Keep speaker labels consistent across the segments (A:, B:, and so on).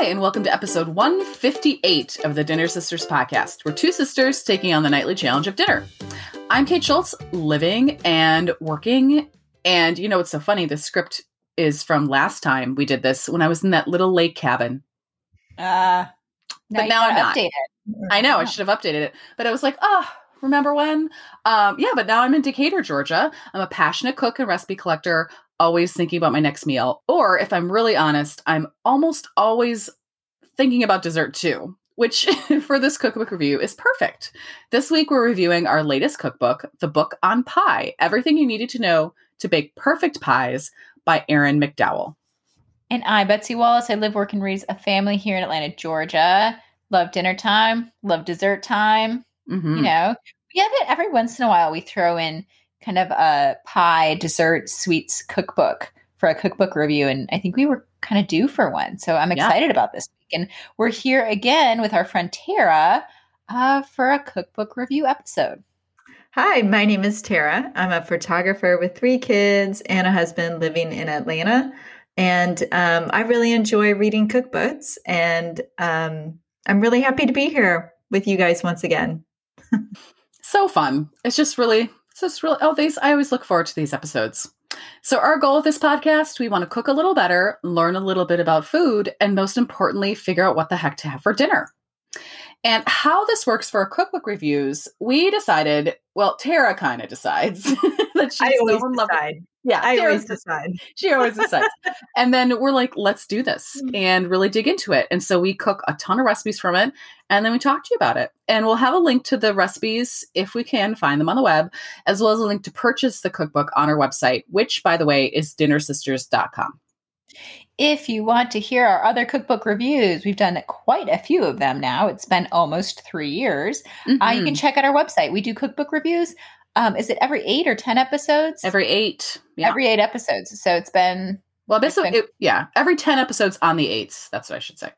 A: Hi, and welcome to episode 158 of the Dinner Sisters podcast. We're two sisters taking on the nightly challenge of dinner. I'm Kate Schultz, living and working. And you know what's so funny? The script is from last time we did this when I was in that little lake cabin.
B: Uh,
A: but now I'm not. I know, I should have updated it. But I was like, oh, remember when? Um, yeah, but now I'm in Decatur, Georgia. I'm a passionate cook and recipe collector, always thinking about my next meal. Or if I'm really honest, I'm almost always thinking about dessert too, which for this cookbook review is perfect. This week we're reviewing our latest cookbook, The Book on Pie Everything You Needed to Know to Bake Perfect Pies by Erin McDowell.
B: And I, Betsy Wallace, I live, work, and raise a family here in Atlanta, Georgia. Love dinner time, love dessert time. Mm-hmm. You know, we have it every once in a while. We throw in kind of a pie, dessert, sweets cookbook for a cookbook review. And I think we were kind of due for one. So I'm excited yeah. about this. And we're here again with our friend Tara uh, for a cookbook review episode.
C: Hi, my name is Tara. I'm a photographer with three kids and a husband living in Atlanta. And um, I really enjoy reading cookbooks. And um, I'm really happy to be here with you guys once again.
A: so fun. It's just really, it's just really, oh, these, I always look forward to these episodes. So, our goal of this podcast, we want to cook a little better, learn a little bit about food, and most importantly, figure out what the heck to have for dinner. And how this works for our cookbook reviews, we decided, well, Tara kind of decides that she's
C: I always so decide.
A: Yeah,
C: I always decide.
A: She always decides. and then we're like, let's do this mm. and really dig into it. And so we cook a ton of recipes from it and then we talk to you about it. And we'll have a link to the recipes if we can find them on the web, as well as a link to purchase the cookbook on our website, which by the way is dinnersisters.com.
B: If you want to hear our other cookbook reviews, we've done quite a few of them now. It's been almost three years. Mm-hmm. Uh, you can mm-hmm. check out our website. We do cookbook reviews. Um, is it every eight or 10 episodes?
A: Every eight.
B: Yeah. Every eight episodes. So it's been.
A: Well, this, been, it, yeah, every 10 episodes on the eights. That's what I should say.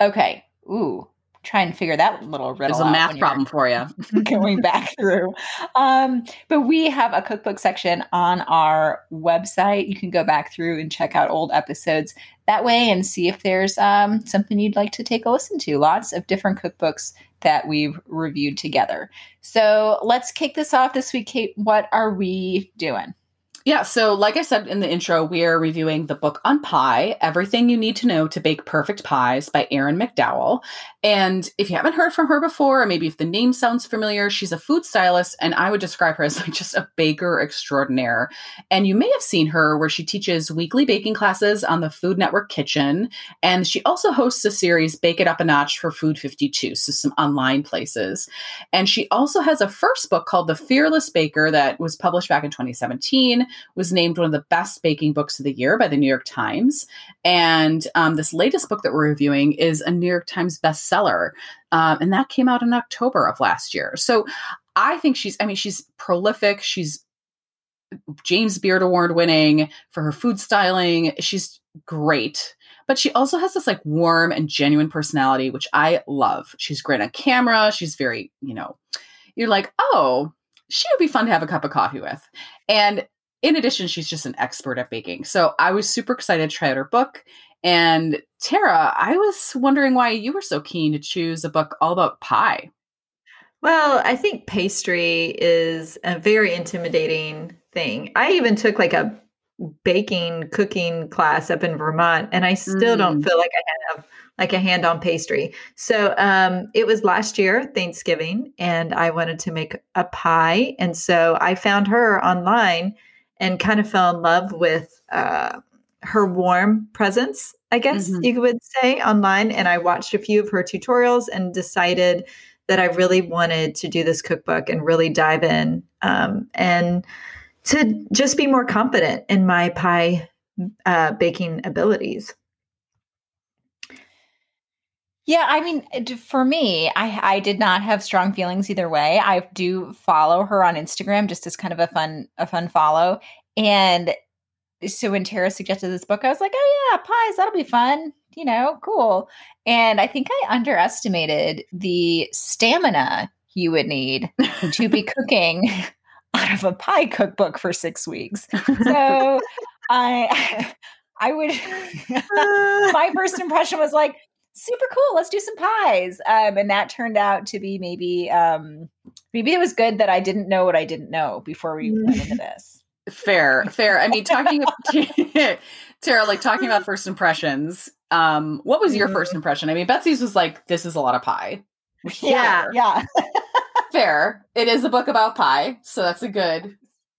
B: Okay. Ooh, try and figure that little riddle.
A: There's a math problem for you.
B: going back through. Um, but we have a cookbook section on our website. You can go back through and check out old episodes that way and see if there's um, something you'd like to take a listen to. Lots of different cookbooks that we've reviewed together. So let's kick this off this week, Kate. What are we doing?
A: Yeah, so like I said in the intro, we are reviewing the book on pie, Everything You Need to Know to Bake Perfect Pies by Erin McDowell. And if you haven't heard from her before, or maybe if the name sounds familiar, she's a food stylist, and I would describe her as like just a baker extraordinaire. And you may have seen her where she teaches weekly baking classes on the Food Network Kitchen. And she also hosts a series, Bake It Up a Notch for Food 52, so some online places. And she also has a first book called The Fearless Baker that was published back in 2017 was named one of the best baking books of the year by the New York Times. And um, this latest book that we're reviewing is a New York Times bestseller. Um, and that came out in October of last year. So I think she's, I mean, she's prolific. She's James Beard Award winning for her food styling. She's great. But she also has this like warm and genuine personality, which I love. She's great on camera. She's very, you know, you're like, oh, she would be fun to have a cup of coffee with. And in addition, she's just an expert at baking. So I was super excited to try out her book. And Tara, I was wondering why you were so keen to choose a book all about pie.
C: Well, I think pastry is a very intimidating thing. I even took like a baking cooking class up in Vermont and I still mm. don't feel like I have like a hand on pastry. So um, it was last year, Thanksgiving, and I wanted to make a pie. And so I found her online and kind of fell in love with uh, her warm presence, I guess mm-hmm. you would say, online. And I watched a few of her tutorials and decided that I really wanted to do this cookbook and really dive in um, and to just be more confident in my pie uh, baking abilities.
B: Yeah, I mean, for me, I I did not have strong feelings either way. I do follow her on Instagram just as kind of a fun a fun follow. And so when Tara suggested this book, I was like, oh yeah, pies, that'll be fun. You know, cool. And I think I underestimated the stamina you would need to be cooking out of a pie cookbook for six weeks. So I I would my first impression was like, super cool. Let's do some pies. Um, and that turned out to be maybe um, maybe it was good that I didn't know what I didn't know before we went into this.
A: Fair, fair. I mean, talking Tara, like talking about first impressions. Um, what was your mm-hmm. first impression? I mean, Betsy's was like, "This is a lot of pie."
B: Yeah, yeah.
A: fair. It is a book about pie, so that's a good,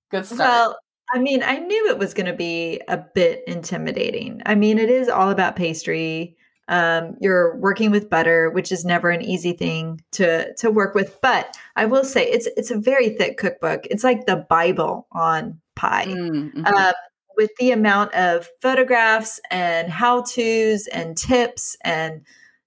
A: good start.
C: Well, I mean, I knew it was going to be a bit intimidating. I mean, it is all about pastry. Um, you're working with butter, which is never an easy thing to to work with. But I will say, it's it's a very thick cookbook. It's like the Bible on pie. Mm-hmm. Uh, with the amount of photographs and how to's and tips and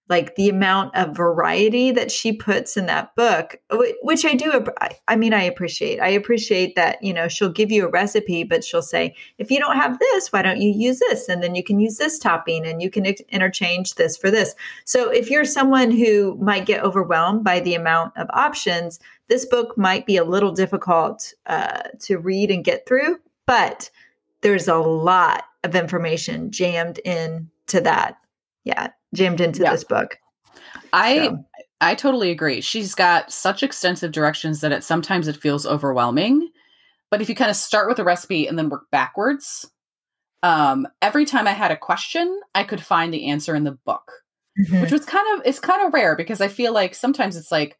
C: like the amount of variety that she puts in that book which i do i mean i appreciate i appreciate that you know she'll give you a recipe but she'll say if you don't have this why don't you use this? And then you can use this topping and you can interchange this for this. So if you're someone who might get overwhelmed by the amount of options this book might be a little difficult uh, to read and get through but there's a lot of information jammed in to that. Yeah jammed into yeah. this book.
A: I so. I totally agree. She's got such extensive directions that it sometimes it feels overwhelming. But if you kind of start with a recipe and then work backwards, um, every time I had a question, I could find the answer in the book, mm-hmm. which was kind of it's kind of rare because I feel like sometimes it's like,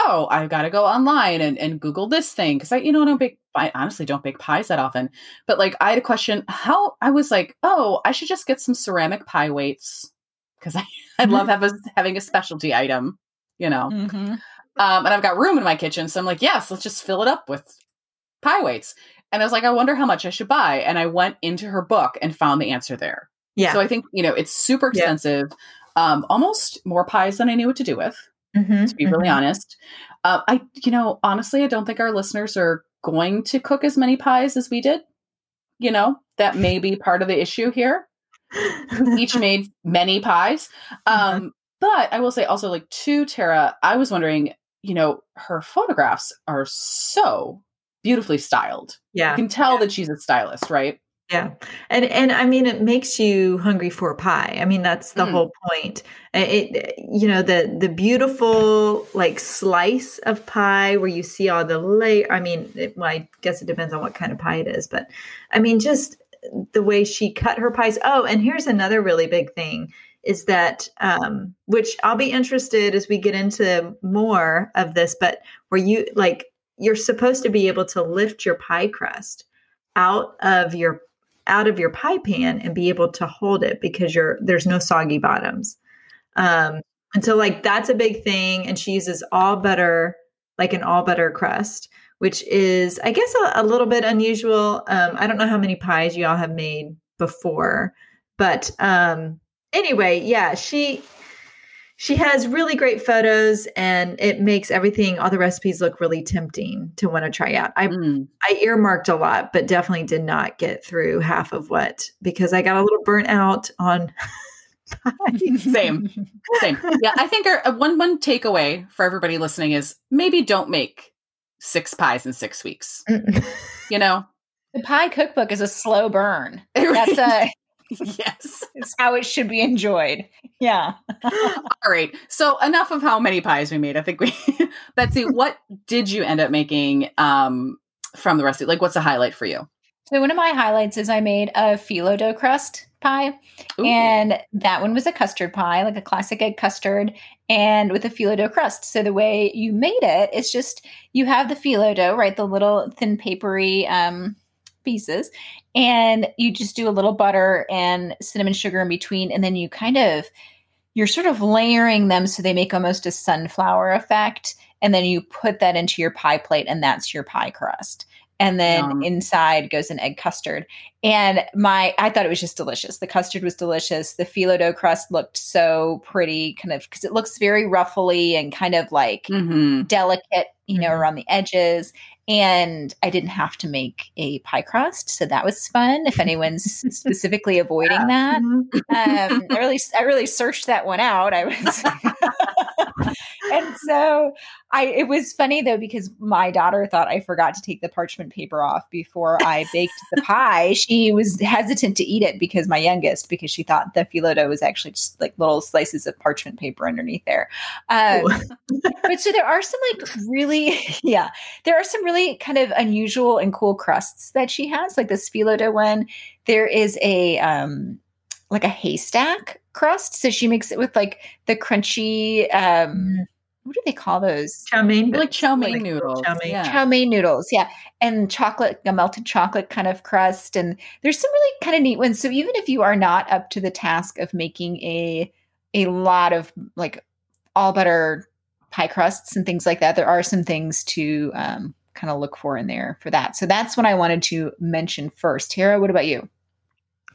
A: oh, I've got to go online and, and Google this thing because I, you know, I don't bake. I honestly don't bake pies that often. But like, I had a question. How I was like, oh, I should just get some ceramic pie weights because I, I mm-hmm. love have a, having a specialty item, you know. Mm-hmm. Um, and I've got room in my kitchen, so I'm like, yes, let's just fill it up with pie weights. And I was like, I wonder how much I should buy. And I went into her book and found the answer there. Yeah. So I think you know it's super expensive, yeah. um, almost more pies than I knew what to do with. Mm-hmm. To be really mm-hmm. honest, uh, I you know honestly, I don't think our listeners are going to cook as many pies as we did. You know that may be part of the issue here each made many pies. Mm-hmm. Um, but I will say also, like to Tara, I was wondering, you know, her photographs are so beautifully styled. Yeah. You can tell
C: yeah.
A: that she's a stylist, right?
C: Yeah. And and I mean it makes you hungry for pie. I mean that's the mm. whole point. It you know the the beautiful like slice of pie where you see all the layer I mean it, well, I guess it depends on what kind of pie it is, but I mean just the way she cut her pies. Oh, and here's another really big thing is that um, which I'll be interested as we get into more of this, but where you like you're supposed to be able to lift your pie crust out of your out of your pie pan and be able to hold it because you're there's no soggy bottoms. Um, and so like that's a big thing. And she uses all butter, like an all butter crust which is, I guess, a, a little bit unusual. Um, I don't know how many pies you all have made before, but um, anyway, yeah, she she has really great photos and it makes everything all the recipes look really tempting to want to try out i mm. i earmarked a lot but definitely did not get through half of what because i got a little burnt out on
A: same same yeah i think our one one takeaway for everybody listening is maybe don't make six pies in six weeks. you know?
B: The pie cookbook is a slow burn. That's a
A: yes.
B: It's how it should be enjoyed. Yeah.
A: All right. So enough of how many pies we made. I think we Betsy, what did you end up making um from the recipe? Like what's the highlight for you?
B: So one of my highlights is I made a phyllo dough crust pie. Ooh. And that one was a custard pie, like a classic egg custard, and with a phyllo dough crust. So the way you made it, it's just you have the phyllo dough, right? The little thin papery um, pieces, and you just do a little butter and cinnamon sugar in between, and then you kind of you're sort of layering them so they make almost a sunflower effect. And then you put that into your pie plate, and that's your pie crust and then inside goes an egg custard. And my, I thought it was just delicious. The custard was delicious. The phyllo dough crust looked so pretty, kind of because it looks very ruffly and kind of like mm-hmm. delicate, you know, mm-hmm. around the edges. And I didn't have to make a pie crust, so that was fun. If anyone's specifically avoiding yeah. that, mm-hmm. um, I really, I really searched that one out. I was, and so I it was funny though because my daughter thought I forgot to take the parchment paper off before I baked the pie. She was hesitant to eat it because my youngest because she thought the phyllo dough was actually just like little slices of parchment paper underneath there. Um, but so there are some like really yeah there are some really kind of unusual and cool crusts that she has like this phyllo dough one. There is a um like a haystack crust. So she makes it with like the crunchy um mm-hmm. what do they call those?
C: Chow mein,
A: like chow mein like noodles.
B: Chow mein. Yeah. chow mein noodles, yeah. And chocolate, a melted chocolate kind of crust. And there's some really kind of neat ones. So even if you are not up to the task of making a a lot of like all butter pie crusts and things like that, there are some things to um, kind of look for in there for that. So that's what I wanted to mention first. Tara, what about you?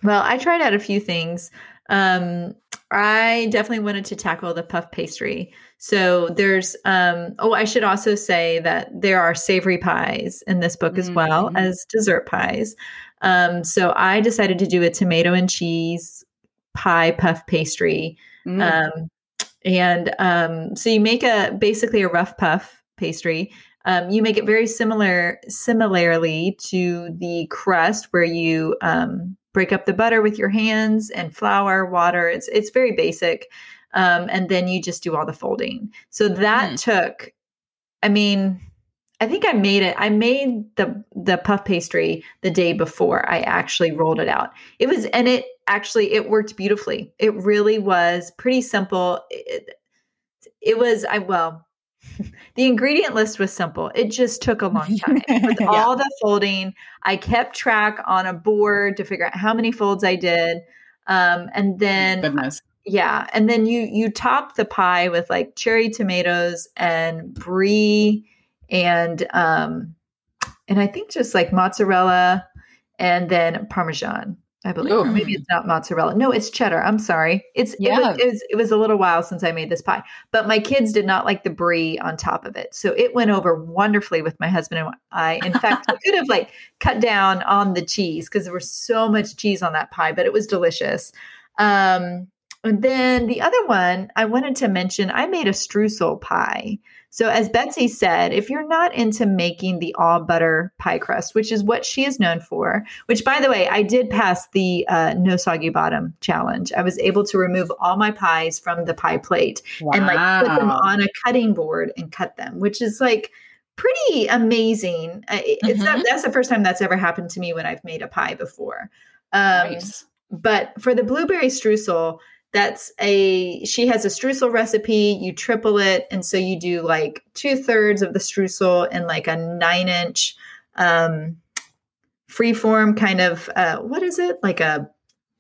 C: Well, I tried out a few things. Um, I definitely wanted to tackle the puff pastry. So there's, um, oh, I should also say that there are savory pies in this book mm-hmm. as well mm-hmm. as dessert pies. Um, so I decided to do a tomato and cheese pie puff pastry. Mm. Um, and um, so you make a basically a rough puff pastry. Um, you make it very similar, similarly to the crust where you um, break up the butter with your hands and flour, water. It's it's very basic. Um, and then you just do all the folding. So that mm. took, I mean, I think I made it. I made the the puff pastry the day before I actually rolled it out. It was and it actually it worked beautifully. It really was pretty simple. It, it was I well, the ingredient list was simple. It just took a long time. With yeah. all the folding, I kept track on a board to figure out how many folds I did. Um, and then
A: Goodness.
C: yeah, and then you you top the pie with like cherry tomatoes and brie and um and I think just like mozzarella and then parmesan. I believe, or maybe it's not mozzarella. No, it's cheddar. I'm sorry. It's yeah. it was, it was, it was a little while since I made this pie, but my kids did not like the brie on top of it, so it went over wonderfully with my husband and I. In fact, I could have like cut down on the cheese because there was so much cheese on that pie, but it was delicious. Um, and then the other one I wanted to mention, I made a streusel pie. So, as Betsy said, if you're not into making the all butter pie crust, which is what she is known for, which by the way, I did pass the uh, no soggy bottom challenge. I was able to remove all my pies from the pie plate wow. and like put them on a cutting board and cut them, which is like pretty amazing. It's mm-hmm. not, that's the first time that's ever happened to me when I've made a pie before. Um. But for the blueberry streusel, that's a she has a streusel recipe you triple it and so you do like two thirds of the streusel in like a nine inch um free form kind of uh what is it? Like a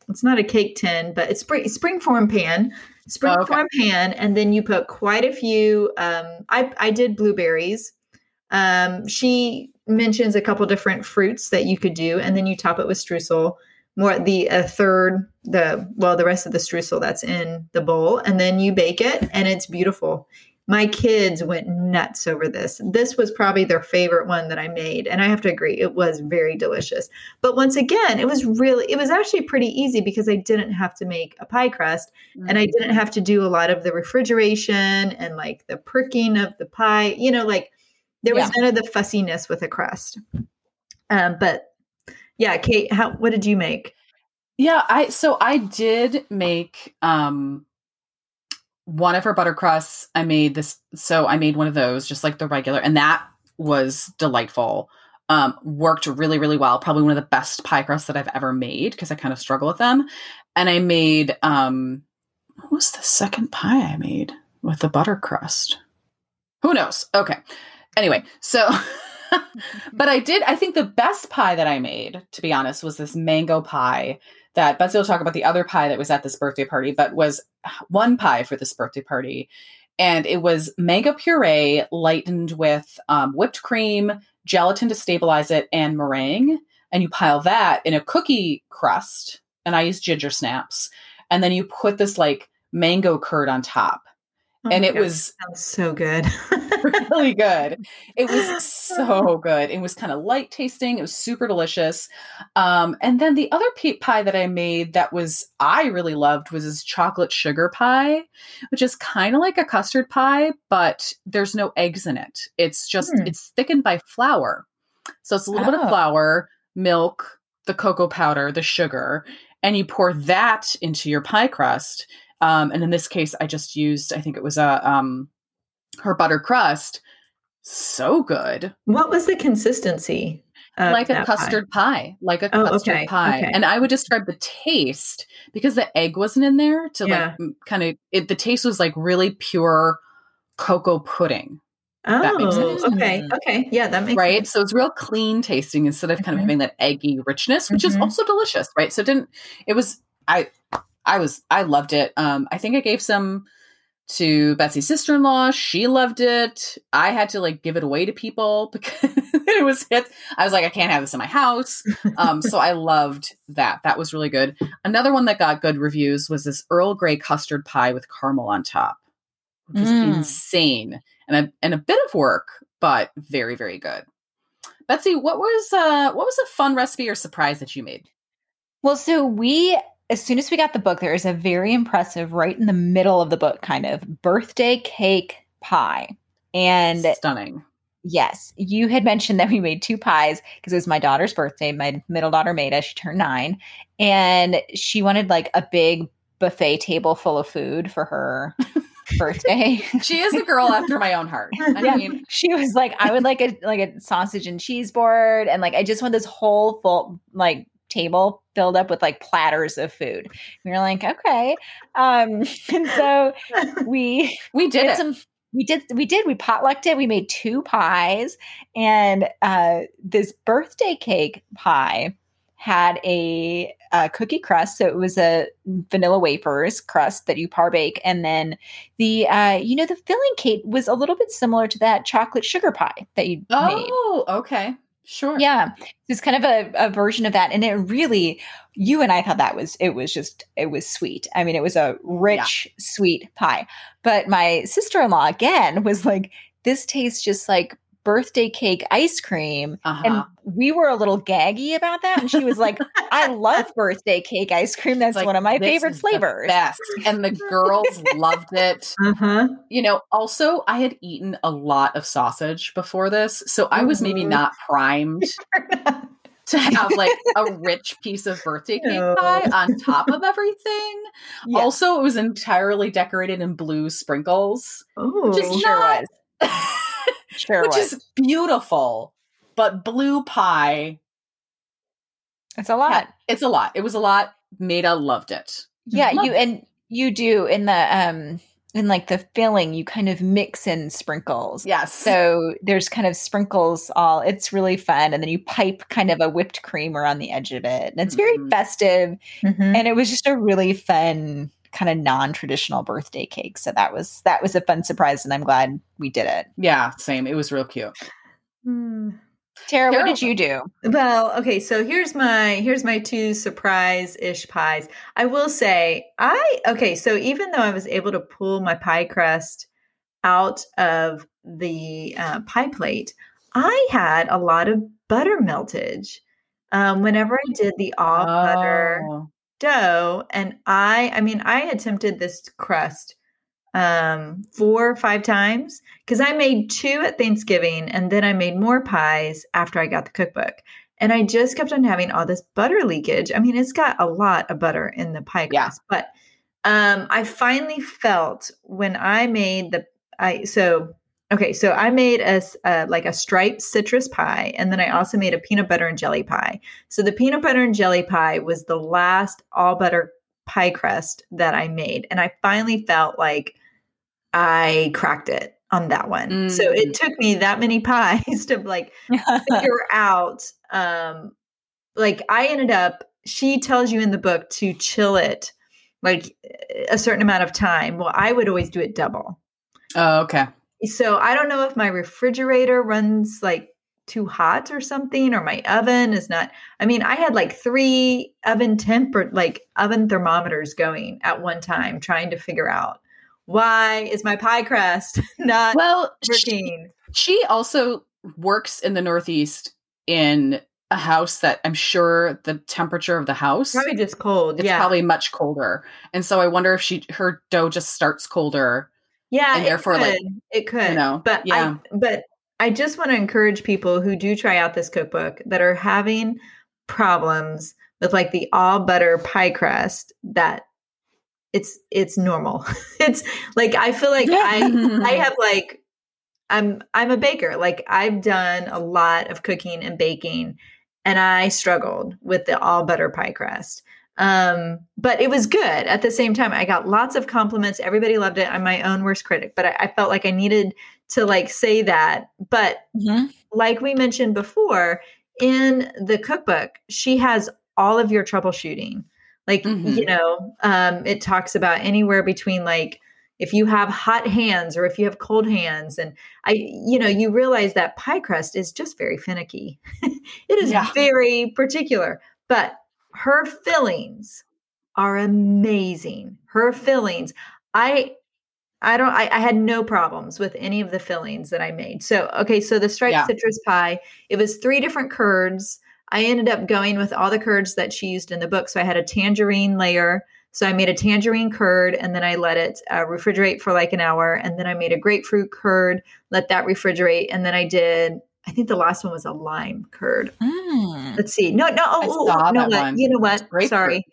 C: it's not a cake tin but it's spring spring form pan. Spring oh, okay. form pan and then you put quite a few um i i did blueberries. Um she mentions a couple different fruits that you could do and then you top it with streusel. More the a third the well the rest of the streusel that's in the bowl and then you bake it and it's beautiful my kids went nuts over this this was probably their favorite one that i made and i have to agree it was very delicious but once again it was really it was actually pretty easy because i didn't have to make a pie crust mm-hmm. and i didn't have to do a lot of the refrigeration and like the pricking of the pie you know like there was yeah. none of the fussiness with a crust um, but yeah, Kate, how what did you make?
A: Yeah, I so I did make um one of her butter crusts. I made this so I made one of those just like the regular and that was delightful. Um worked really really well. Probably one of the best pie crusts that I've ever made because I kind of struggle with them. And I made um what was the second pie I made with the butter crust? Who knows? Okay. Anyway, so but I did, I think the best pie that I made, to be honest, was this mango pie that Betsy will talk about the other pie that was at this birthday party, but was one pie for this birthday party. And it was mango puree lightened with um, whipped cream, gelatin to stabilize it, and meringue. And you pile that in a cookie crust. And I use ginger snaps. And then you put this like mango curd on top. Oh and it God, was
C: so good.
A: really good. It was so good. It was kind of light tasting. It was super delicious. Um, and then the other pie that I made that was I really loved was this chocolate sugar pie, which is kind of like a custard pie, but there's no eggs in it. It's just hmm. it's thickened by flour. So it's a little oh. bit of oh. flour, milk, the cocoa powder, the sugar, and you pour that into your pie crust. Um, and in this case, I just used, I think it was a um, her butter crust. So good.
C: What was the consistency?
A: like a custard pie. pie. like a oh, custard okay, pie. Okay. And I would describe the taste because the egg wasn't in there to yeah. like kind of it. The taste was like really pure cocoa pudding.
C: Oh, okay, okay, yeah, that makes
A: right.
C: Sense.
A: So it's real clean tasting instead of kind mm-hmm. of having that eggy richness, which mm-hmm. is also delicious, right? So it didn't it was I I was I loved it. Um, I think I gave some to Betsy's sister in law. She loved it. I had to like give it away to people because it was hit. I was like, I can't have this in my house. Um, so I loved that. That was really good. Another one that got good reviews was this Earl Grey custard pie with caramel on top, which was mm. insane and a, and a bit of work, but very very good. Betsy, what was uh, what was a fun recipe or surprise that you made?
B: Well, so we as soon as we got the book, there is a very impressive, right in the middle of the book, kind of birthday cake pie. And
A: stunning.
B: Yes. You had mentioned that we made two pies because it was my daughter's birthday. My middle daughter made us. She turned nine. And she wanted like a big buffet table full of food for her birthday.
A: she is a girl after my own heart. I
B: yeah. mean, she was like, I would like a like a sausage and cheese board, and like I just want this whole full like table filled up with like platters of food. We were like, okay. Um, and so we
A: we did, did some
B: we did we did we potlucked it we made two pies and uh, this birthday cake pie had a, a, cookie crust so it was a vanilla wafers crust that you par bake and then the uh, you know the filling cake was a little bit similar to that chocolate sugar pie that you
A: oh made. okay Sure.
B: Yeah. It's kind of a, a version of that. And it really, you and I thought that was, it was just, it was sweet. I mean, it was a rich, yeah. sweet pie. But my sister in law, again, was like, this tastes just like birthday cake ice cream. Uh-huh. And we were a little gaggy about that. And she was like, I love birthday cake ice cream. That's like, one of my favorite flavors.
A: best. And the girls loved it. Uh-huh. You know, also, I had eaten a lot of sausage before this. So I was maybe mm-hmm. not primed. to have like a rich piece of birthday cake pie on top of everything. Yes. Also, it was entirely decorated in blue sprinkles.
B: Oh, sure not, was.
A: Sure which was. is beautiful. But blue pie.
B: It's a lot. Yeah,
A: it's a lot. It was a lot. Maida loved it.
B: Yeah, loved you it. and you do in the um in like the filling, you kind of mix in sprinkles.
A: Yes.
B: So there's kind of sprinkles all it's really fun. And then you pipe kind of a whipped cream around the edge of it. And it's very mm-hmm. festive. Mm-hmm. And it was just a really fun kind of non-traditional birthday cake. So that was that was a fun surprise and I'm glad we did it.
A: Yeah, same. It was real cute.
B: Hmm. Tara, what did you do?
C: Well, okay, so here's my here's my two surprise-ish pies. I will say, I okay, so even though I was able to pull my pie crust out of the uh, pie plate, I had a lot of butter meltage. Um, whenever I did the all oh. butter dough and i i mean i attempted this crust um four or five times because i made two at thanksgiving and then i made more pies after i got the cookbook and i just kept on having all this butter leakage i mean it's got a lot of butter in the pie crust yeah. but um i finally felt when i made the i so Okay, so I made a uh, like a striped citrus pie, and then I also made a peanut butter and jelly pie. So the peanut butter and jelly pie was the last all butter pie crust that I made, and I finally felt like I cracked it on that one. Mm. So it mm. took me that many pies to like figure out. Um, like I ended up. She tells you in the book to chill it like a certain amount of time. Well, I would always do it double.
A: Oh, okay.
C: So I don't know if my refrigerator runs like too hot or something, or my oven is not. I mean, I had like three oven temper, like oven thermometers going at one time, trying to figure out Why is my pie crust not
A: well
C: working?
A: She, she also works in the Northeast in a house that I'm sure the temperature of the house
C: Probably just cold.
A: it's
C: yeah.
A: probably much colder. And so I wonder if she her dough just starts colder.
C: Yeah,
A: and
C: it
A: therefore,
C: could.
A: like,
C: it could.
A: know,
C: but
A: yeah.
C: I but I just want to encourage people who do try out this cookbook that are having problems with like the all butter pie crust that it's it's normal. it's like I feel like I I have like I'm I'm a baker. Like I've done a lot of cooking and baking and I struggled with the all butter pie crust. Um, but it was good at the same time. I got lots of compliments. Everybody loved it. I'm my own worst critic, but I, I felt like I needed to like say that. But
B: Mhm.
C: like we mentioned before, in the cookbook, she has all of your troubleshooting. Like,
A: Mhm.
C: you know, um, it talks about anywhere between like if you have hot hands or if you have cold hands. And I, you know, you realize that pie crust is just very finicky. it is
A: Yeah.
C: very particular, but her fillings are amazing. Her fillings, I I don't I, I had no problems with any of the fillings that I made. So okay, so the striped
A: Yeah.
C: citrus pie, it was three different curds. I ended up going with all the curds that she used in the book. So I had a tangerine layer. So I made a tangerine curd and then I let it uh, refrigerate for like an hour. And then I made a grapefruit curd, let that refrigerate. And then I did, I think the last one was a lime curd.
B: Mm.
C: Let's see. No, no, oh,
A: I
C: oh,
A: saw
C: oh, no,
A: that
C: what?
A: one.
C: You know what? Sorry.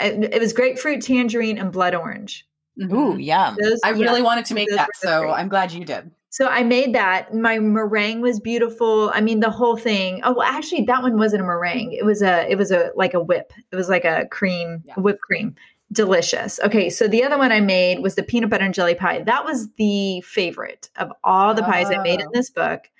C: It it was grapefruit, tangerine, and blood orange.
B: Ooh, yum.
C: Those,
A: I
C: yeah.
A: really wanted to make that, so
C: three.
A: I'm glad you did.
C: So I made that. My meringue was beautiful. I mean, the whole thing. Oh, well, actually, that one wasn't a meringue. It was a. It was a like a whip. It was like a cream,
A: Yeah.
C: whipped cream. Delicious. Okay, so the other one I made was the peanut butter and jelly pie. That was the favorite of all the pies I made in
A: Oh.
C: this book.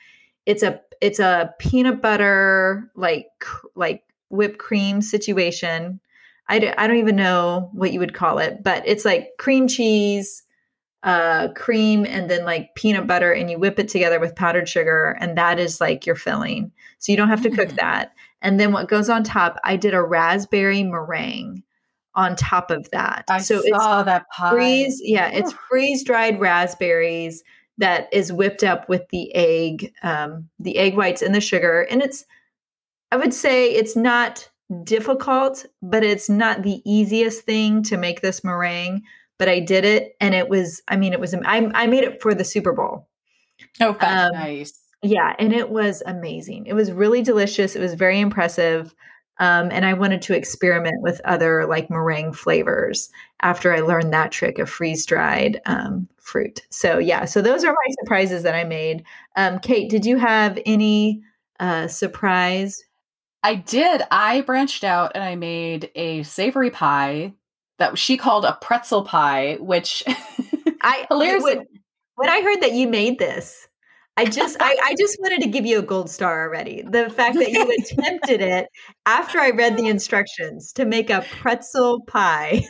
C: It's a it's a peanut butter like like whipped cream situation. I don't, I don't even know what you would call it, but it's like cream cheese, uh, cream, and then like peanut butter, and you whip it together with powdered sugar, and that is like your filling. So you don't have to cook
B: Mm.
C: that. And then what goes on top? I did a raspberry meringue on top of that.
A: I
C: so it's
A: saw that pie.
C: freeze yeah it's freeze dried raspberries that is whipped up with the egg um, the egg whites and the sugar and it's i would say it's not difficult but it's not the easiest thing to make this meringue but i did it and it was i mean it was i, I made it for the super bowl
B: Oh,
C: um,
A: nice.
C: yeah, and it was amazing. It was really delicious. It was very impressive. Um, and I wanted to experiment with other like meringue flavors after I learned that trick of freeze dried um, fruit. So, yeah, so those are my surprises that I made. Um, Kate, did you have any uh, surprise?
A: I did. I branched out and I made a savory pie that she called a pretzel pie, which
C: I
A: Hilarious.
C: When, when I heard that you made this, I just I, I just wanted to give you a gold star already. The fact that you attempted it after I read the instructions to make a pretzel pie.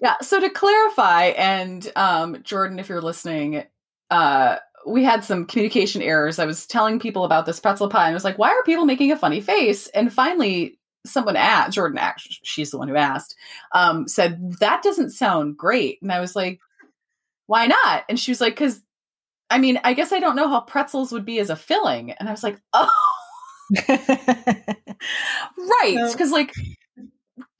A: yeah. So to clarify, and um, Jordan, if you're listening, uh, we had some communication errors. I was telling people about this pretzel pie, and I was like, "Why are people making a funny face?" And finally, someone asked Jordan. Actually, she's the one who asked. Um, said that doesn't sound great, and I was like, "Why not?" And she was like, "Because." I mean, I guess I don't know how pretzels would be as a filling. And I was like, oh, right.
C: No.
A: Because, like,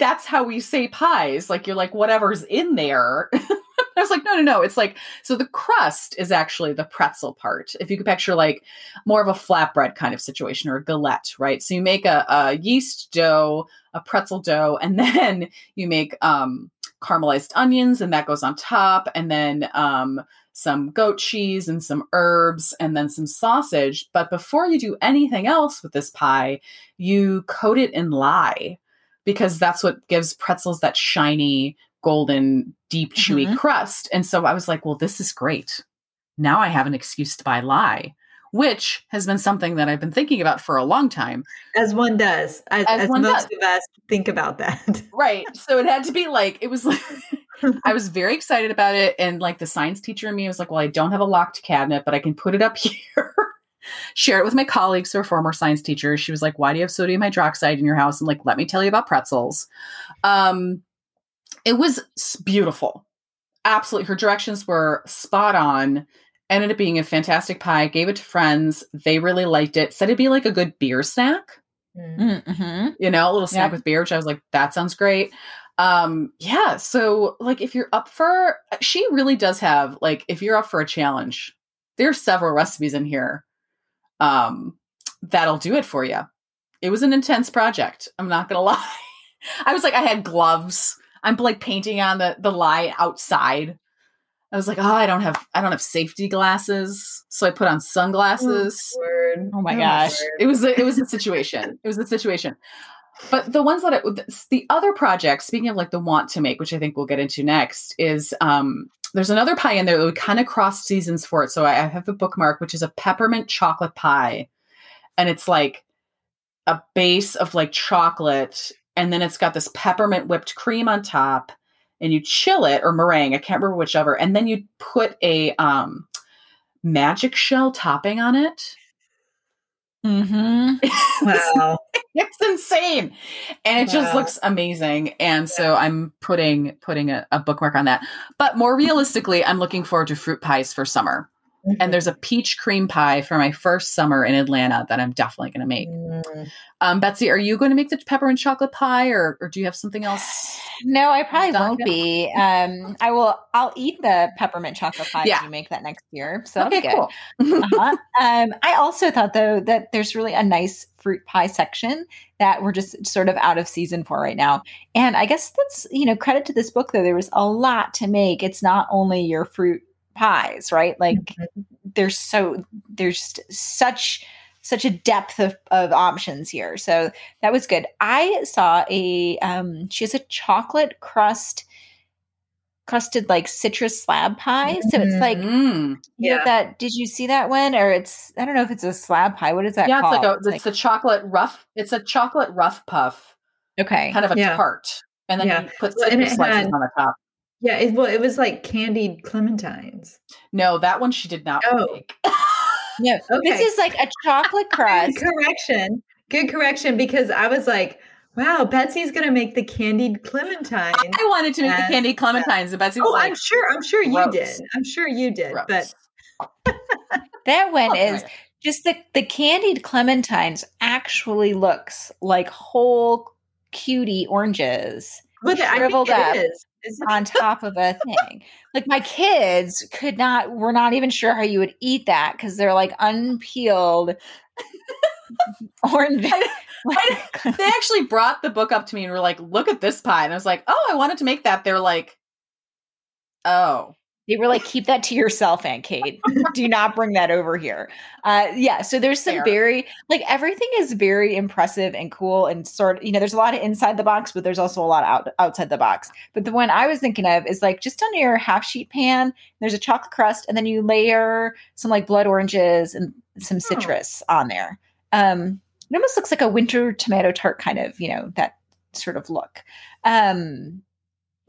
A: that's how we say pies. Like, you're like, whatever's in there. I was like, no, no, no. It's like, so the crust is actually the pretzel part. If you could picture like more of a flatbread kind of situation or a galette, right? So you make a, a yeast dough, a pretzel dough, and then you make um, caramelized onions, and that goes on top. And then um, some goat cheese and some herbs and then some sausage. But before you do anything else with this pie, you coat it in lye because that's what gives pretzels that shiny, golden, deep, chewy
B: Mhm.
A: crust. And so I was like, well, this is great. Now I have an excuse to buy lye, which has been something that I've been thinking about for a long time.
C: As one does. As,
A: As
C: as
A: one
C: most
A: does.
C: of us think about that.
A: Right. So it had to be like, it was like, I was very excited about it. And like the science teacher in me was like, well, I don't have a locked cabinet, but I can put it up here. Share it with my colleagues who are former science teachers. She was like, why do you have sodium hydroxide in your house? And like, let me tell you about pretzels. Um, it was beautiful. absolutely her directions were spot on. Ended up being a fantastic pie. Gave it to friends. They really liked it. Said it'd be like a good beer snack.
B: Mm-hmm.
A: You know, a little snack
B: Yep.
A: with beer, which I was like, that sounds great. Um, yeah. So like if you're up for she really does have like if you're up for a challenge, there's several recipes in here. Um, that'll do it for you. It was an intense project. I'm not gonna lye. I was like, I had gloves. I'm like painting on the the lie outside. I was like, oh, I don't have I don't have safety glasses, so I put on sunglasses.
C: Word.
B: Oh my gosh.
C: word.
A: It was a, it was a situation. It was a situation. But the ones that I, the other project, speaking of like the want to make, which I think we'll get into next, is um there's another pie in there that we kind of crossed seasons for it. So I have a bookmark, which is a peppermint chocolate pie, and it's like a base of like chocolate, and then it's got this peppermint whipped cream on top, and you chill it or meringue, I can't remember whichever, and then you put a um magic shell topping on it.
B: Mm-hmm.
C: Wow.
A: it's insane and it just looks amazing and so i'm putting putting a, a bookmark on that but more realistically i'm looking forward to fruit pies for summer and there's a peach cream pie for my first summer in atlanta that i'm definitely going to make
C: Mm.
A: um, betsy are you going to make the peppermint chocolate pie or, or do you have something else
B: No, I probably won't be. Um, I will. I'll eat the peppermint chocolate pie
A: Yeah.
B: if you make that next year. So
A: okay
B: be good.
A: cool
B: uh-huh. um, I also thought though that there's really a nice fruit pie section that we're just sort of out of season for right now. And I guess that's you know credit to this book though. There was a lot to make. It's not only your fruit pies, right? Like there's so there's such such a depth of, of options here. So that was good. I saw a um she has a chocolate crust crusted like citrus slab pie. So it's like
A: Mm.
B: you know
C: Yeah.
B: that did you see that one or it's i don't know if it's a slab pie what is that
A: yeah it's like a it's, a chocolate rough it's a chocolate rough puff
B: okay
A: kind of a
C: Yeah.
A: tart and then
C: Yeah.
A: you put
C: Well, and
A: citrus slices
C: had-
A: on the top
C: Yeah, it, well, it was like candied clementines.
A: no that one she did not
C: Oh.
A: make
B: no
C: Okay.
B: this is like a chocolate crust
C: Good correction. Good correction because I was like, wow, Betsy's gonna make the candied clementines.
A: I wanted to make the candied clementines, and Betsy oh, was
C: Oh,
A: like,
C: I'm sure. I'm sure you
A: gross.
C: did. I'm sure you did. But
B: that one
A: Oh,
B: is just the the candied clementines actually looks like whole cutie oranges
C: but I think
B: shriveled up.
C: is. Is
B: on top of a thing like my kids could not we're not even sure how you would eat that because they're like unpeeled orange
A: they actually brought the book up to me and were like, "Look at this pie," and I was like, "Oh, I wanted to make that." They're like, "Oh,
B: They were like, keep that to yourself, Aunt Kate. Do not bring that over here. Uh, yeah. So there's some
A: Fair.
B: very, like, everything is very impressive and cool and sort of, you know, there's a lot of inside the box, but there's also a lot out, outside the box. But the one I was thinking of is like just on your half sheet pan, there's a chocolate crust, and then you layer some like blood oranges and some citrus on there. Um, it almost looks like a winter tomato tart kind of, you know, that sort of look. Um,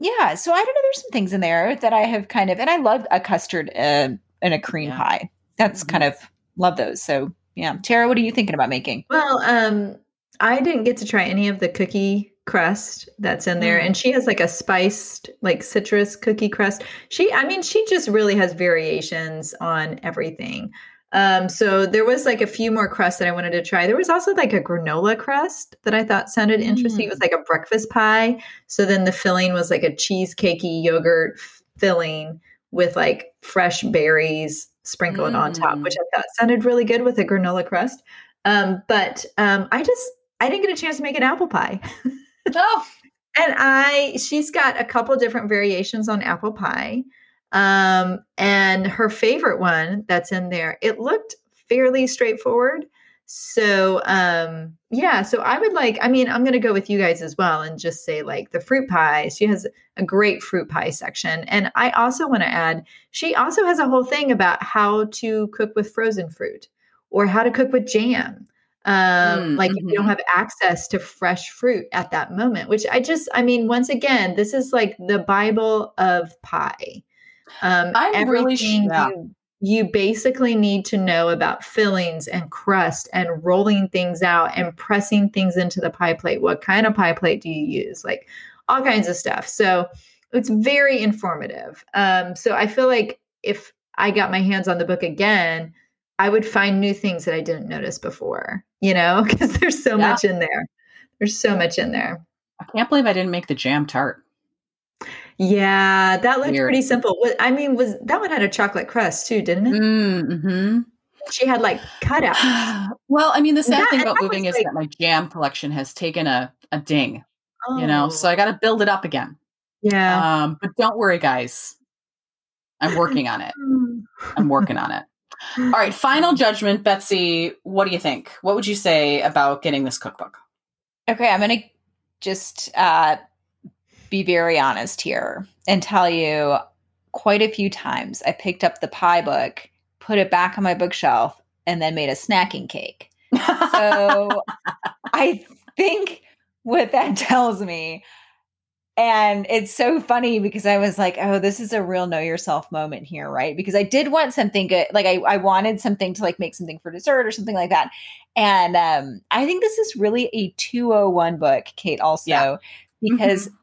B: yeah, so I don't know. There's some things in there that I have kind of, and I love a custard uh, and a cream
A: Yeah.
B: pie. That's
A: Mhm.
B: kind of love those. So yeah, Tara, what are you thinking about making?
C: Well, um, I didn't get to try any of the cookie crust that's in there,
B: Mm.
C: and she has like a spiced, like citrus cookie crust. She, I mean, she just really has variations on everything. Um, so there was like a few more crusts that I wanted to try. There was also like a granola crust that I thought sounded interesting. It was like a breakfast pie. So then the filling was like a cheesecakey yogurt filling with like fresh berries sprinkled on top,
A: Mm.
C: which I thought sounded really good with a granola crust. Um, but um, I just I didn't get a chance to make an apple pie.
A: oh,
C: And I, she's got a couple different variations on apple pie. Um, and her favorite one that's in there, it looked fairly straightforward. So, um, yeah, so I would like, I mean, I'm going to go with you guys as well and just say like the fruit pie. She has a great fruit pie section. And I also want to add, she also has a whole thing about how to cook with frozen fruit or how to cook with jam um,
A: Mm,
C: like if you don't
A: mhm.
C: have access to fresh fruit at that moment which i just i mean once again this is like the bible of pie um
A: I'm really
C: you, you basically need to know about fillings and crust and rolling things out and pressing things into the pie plate what kind of pie plate do you use like all kinds of stuff so it's very informative. Um, so I feel like if I got my hands on the book again, I would find new things that I didn't notice before, you know, because there's so yeah. much in there. There's so much in there.
A: I can't believe I didn't make the jam tart.
C: Yeah, that looked Weird. pretty simple. I mean, was that one had a chocolate crust too, didn't it?
A: Mm-hmm.
C: She had like cutouts.
A: well, I mean, the sad that, thing about moving is like, that my jam collection has taken a, a ding, oh. you know, so I got to build it up again.
C: Yeah.
A: Um, but don't worry, guys. I'm working on it. I'm working on it. All right, final judgment, Betsy. What do you think? What would you say about getting this cookbook?
B: Okay, I'm going to just uh, be very honest here and tell you quite a few times I picked up the pie book, put it back on my bookshelf, and then made a snacking cake. So I think what that tells me and it's so funny because I was like, oh, this is a real know yourself moment here, right? Because I did want something good. Like I, I wanted something to like make something for dessert or something like that. And um, I think this is really a 201 book, Kate, also, yeah. because mm-hmm.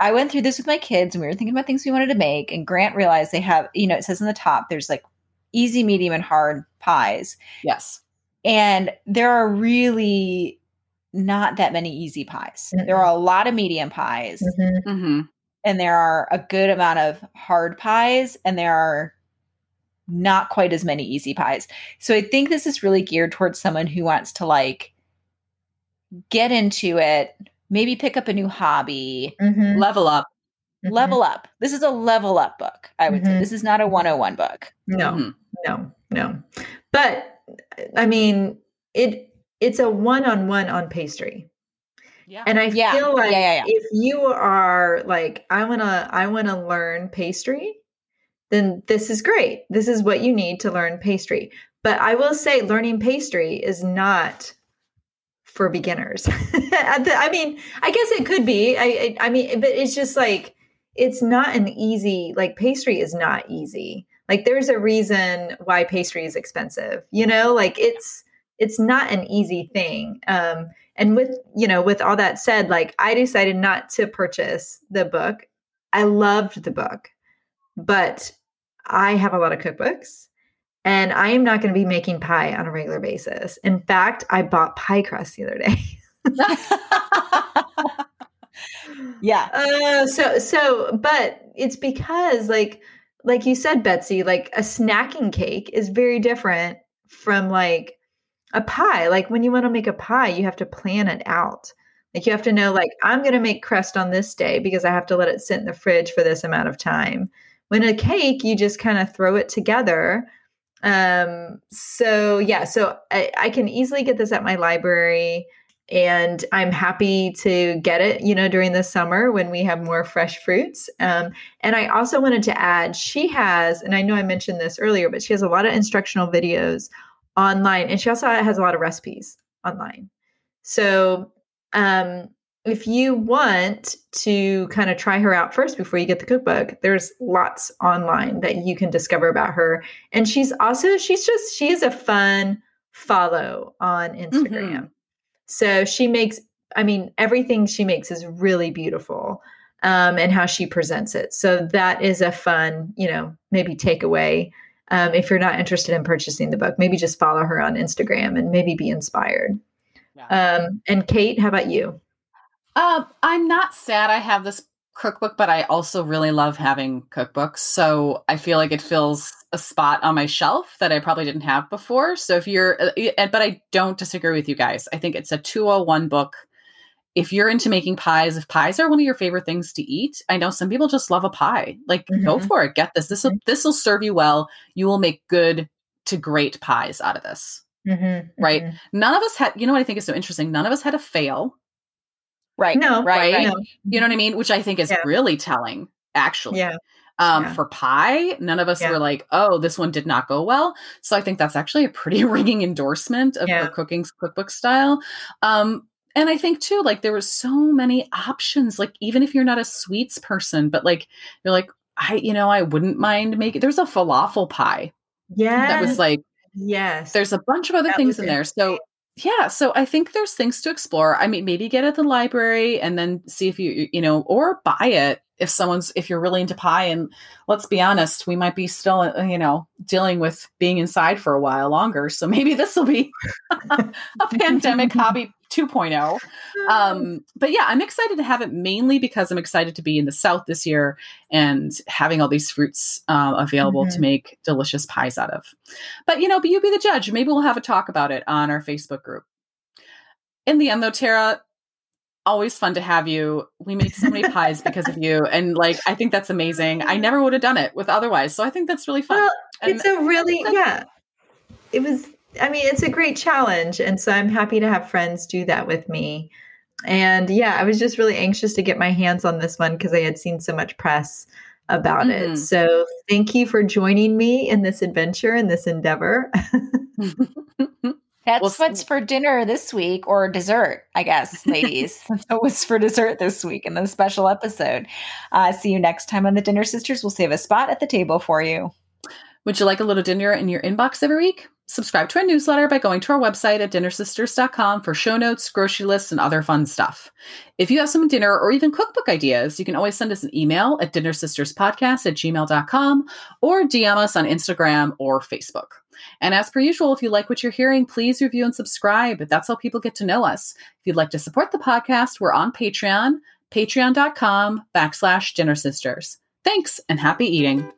B: I went through this with my kids and we were thinking about things we wanted to make. And Grant realized they have, you know, it says on the top, there's like easy, medium, and hard pies.
A: Yes.
B: And there are really not that many easy pies. Mm-hmm. There are a lot of medium pies. Mm-hmm. Mm-hmm. And there are a good amount of hard pies, and there are not quite as many easy pies. So I think this is really geared towards someone who wants to like get into it, maybe pick up a new hobby,
A: mm-hmm. level up.
B: Mm-hmm. Level up. This is a level up book, I would say. Mm-hmm. This is not a 101 book.
C: No, no, no. But I mean, it it's a one-on-one on pastry. Yeah. And I yeah. feel like yeah, yeah, if you are like, I wanna, I wanna learn pastry, then this is great. This is what you need to learn pastry. But I will say, learning pastry is not for beginners. I mean, I guess it could be. I, I mean, but it's just like it's not an easy. Like pastry is not easy. Like there's a reason why pastry is expensive. You know, like it's it's not an easy thing. Um, and with you know, with all that said, like I decided not to purchase the book. I loved the book, but I have a lot of cookbooks and I am not going to be making pie on a regular basis. In fact, I bought pie crust the other day.
B: yeah.
C: Uh, so so, but it's because like like you said, Betsy, like a snacking cake is very different from like a pie like when you want to make a pie you have to plan it out like you have to know like i'm going to make crust on this day because i have to let it sit in the fridge for this amount of time when a cake you just kind of throw it together um so yeah so I, I can easily get this at my library and i'm happy to get it you know during the summer when we have more fresh fruits. Um, and i also wanted to add she has and i know i mentioned this earlier but she has a lot of instructional videos online and she also has a lot of recipes online. So um, if you want to kind of try her out first before you get the cookbook there's lots online that you can discover about her and she's also she's just she is a fun follow on instagram mm-hmm. so she makes i mean everything she makes is really beautiful um, and how she presents it so that is a fun you know maybe takeaway um, if you're not interested in purchasing the book, maybe just follow her on Instagram and maybe be inspired. Yeah. Um, and Kate, how about you?
A: Uh, I'm not sad I have this cookbook, but I also really love having cookbooks. So I feel like it fills a spot on my shelf that I probably didn't have before. So if you're, uh, but I don't disagree with you guys. I think it's a 201 book if you're into making pies, if pies are one of your favorite things to eat, I know some people just love a pie. Like mm-hmm. go for it. Get this. This will this will serve you well. You will make good to great pies out of this. Mm-hmm. Right? Mm-hmm. None of us had you know what I think is so interesting? None of us had a fail.
B: Right.
C: No,
A: right. right. No. You know what I mean? Which I think is yeah. really telling, actually.
C: Yeah.
A: Um, yeah. for pie, none of us yeah. were like, "Oh, this one did not go well." So I think that's actually a pretty ringing endorsement of her cooking cookbook style. Um, and I think too, like there were so many options. Like even if you're not a sweets person, but like you're like, I, you know, I wouldn't mind making. There's a falafel pie.
C: Yeah,
A: that was like,
C: yes.
A: There's a bunch of other that things in there. So yeah, so I think there's things to explore. I mean, maybe get at the library and then see if you, you know, or buy it if someone's if you're really into pie and let's be honest we might be still uh, you know dealing with being inside for a while longer so maybe this will be a pandemic hobby 2.0 um, but yeah i'm excited to have it mainly because i'm excited to be in the south this year and having all these fruits uh, available mm-hmm. to make delicious pies out of but you know but you be the judge maybe we'll have a talk about it on our facebook group in the end though tara always fun to have you. We make so many pies because of you. And like, I think that's amazing. I never would have done it with otherwise. So I think that's really fun. Well,
C: it's a really, yeah, it was, I mean, it's a great challenge. And so I'm happy to have friends do that with me. And yeah, I was just really anxious to get my hands on this one because I had seen so much press about mm-hmm. it. So thank you for joining me in this adventure and this endeavor.
B: That's well, what's for dinner this week or dessert, I guess, ladies. That's what was for dessert this week in the special episode. Uh, see you next time on the Dinner Sisters. We'll save a spot at the table for you.
A: Would you like a little dinner in your inbox every week? Subscribe to our newsletter by going to our website at dinnersisters.com for show notes, grocery lists, and other fun stuff. If you have some dinner or even cookbook ideas, you can always send us an email at dinnersisterspodcast at gmail.com or DM us on Instagram or Facebook. And as per usual, if you like what you're hearing, please review and subscribe. That's how people get to know us. If you'd like to support the podcast, we're on Patreon, patreon.com backslash dinner sisters. Thanks and happy eating.